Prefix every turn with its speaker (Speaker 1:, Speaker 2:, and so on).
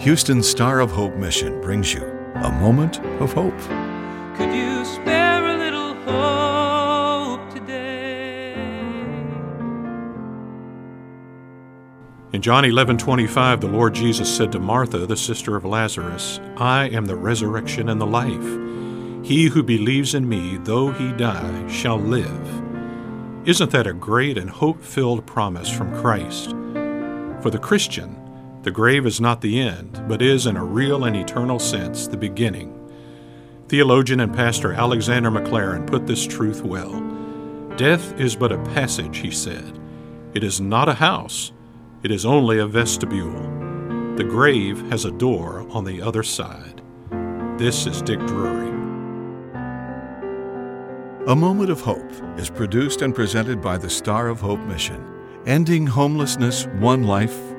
Speaker 1: Houston Star of Hope Mission brings you a moment of hope.
Speaker 2: Could you spare a little hope today?
Speaker 3: In John 11:25, the Lord Jesus said to Martha, the sister of Lazarus, "I am the resurrection and the life. He who believes in me, though he die, shall live." Isn't that a great and hope-filled promise from Christ? For the Christian, the grave is not the end, but is in a real and eternal sense the beginning. Theologian and pastor Alexander Maclaren put this truth well. Death is but a passage, he said. It is not a house, it is only a vestibule. The grave has a door on the other side. This is Dick Drury.
Speaker 1: A Moment of Hope is produced and presented by the Star of Hope Mission, ending homelessness one life,